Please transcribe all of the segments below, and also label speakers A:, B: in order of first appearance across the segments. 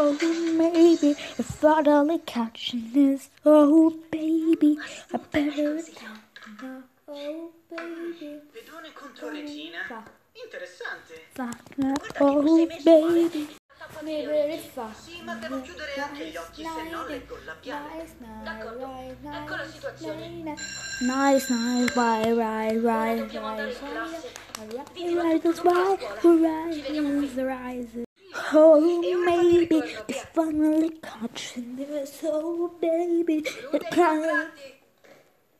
A: Oh, maybe if finally catching this. Oh, baby, I better Oh, baby.
B: Pedone contro regina. Interessante.
A: Oh, baby.
B: Sì, ma devo chiudere anche gli occhi, se no leggo.
A: Nice, nice,
C: D'accordo. Ecco la situazione.
A: nice, nice, nice, right, right, right,
C: Dobbiamo andare in classe.
A: right,
C: Vi tutto
A: right,
C: scuola. Ci vediamo qui.
A: The rise. Oh,
C: E ora fammi
A: maybe
C: ricordo,
A: it's
C: via.
A: finally catching this. Oh, baby, it
C: Benvenuti
A: finally,
C: infatti.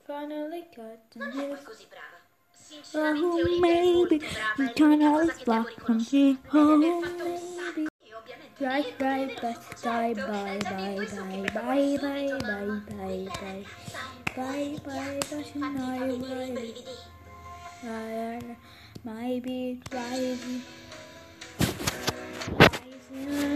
A: finally catching
C: Non è poi
A: this.
C: così brava. Sinceramente
A: Oh,
C: Olivia è
A: maybe
C: molto brava, è
A: we
C: l'unica
A: finally
C: cosa che devo
A: fuck on
C: riconoscere.
A: me.
C: Deve
A: Oh,
C: aver fatto un
A: maybe.
C: sacco. E ovviamente
A: Right,
C: niente
A: right,
C: di
A: that's
C: certo,
A: bye,
C: e
A: bye,
C: dammi
A: bye,
C: questo che
A: bye,
C: capiamo
A: bye,
C: subito,
A: bye,
C: mamma.
A: bye, bye,
C: Quella
A: bye.
C: ragazza un po'
A: Bye,
C: vecchia.
A: bye, bye,
C: Infatti fa venire i
A: bye.
C: brividi.
A: Fire, maybe rising.
C: No.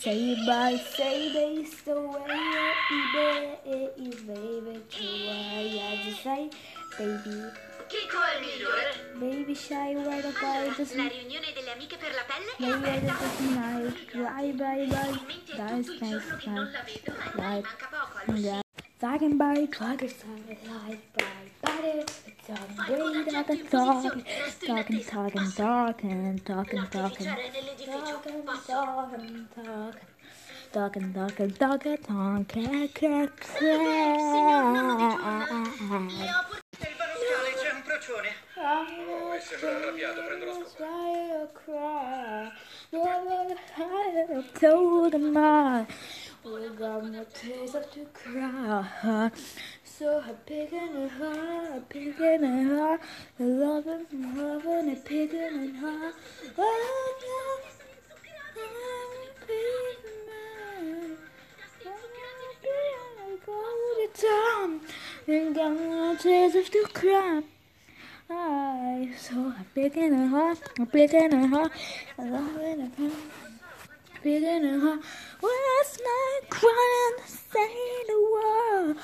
A: Say by say they so say. Baby.
C: Che col migliore?
A: Baby Baby shy right up allora, just...
C: la baby, delle amiche per la pelle è aperta.
A: Bye bye. Bye
C: Guys
A: nice
C: guys Bye.
A: Sagen
C: bei Schlagerstyle Live
A: Bye
C: la vedo. Dai,
A: Right.
C: manca poco allo
A: Yeah. Talking by tracker side, life by body, talking way talking, talking, talking, talking, talking, talking, talking, talking, talking, talking. Talking, talking, talking, talking, crack, crack.
B: Nel baroscale c'è un procione.
A: Oh,
D: sembra arrabbiato, prendo la
A: Told him I we got no tears up to cry. So I'm picking it hard, I'm picking it hard. Loving, loving it, picking it hard. Oh, yeah. I'm time, and got no tears up to cry. I so I'm picking it hard, I'm picking it hard, I'm loving it, it beating in her last night crying to save the world.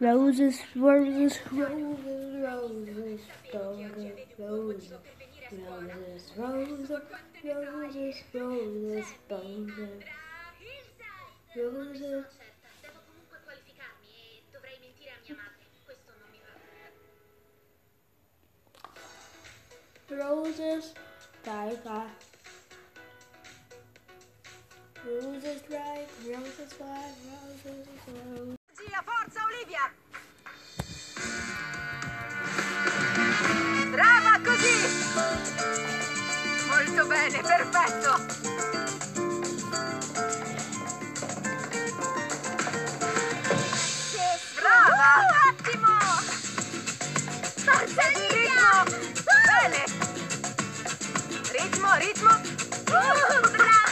A: Roses, roses, roses, roses, golden roses. Roses, roses, roses, roses, golden roses. roses,
C: bye bye.
A: Roses drive, roses drive, roses drive.
C: Gia, forza Olivia! ritmo, ritmo. Uh, bravo!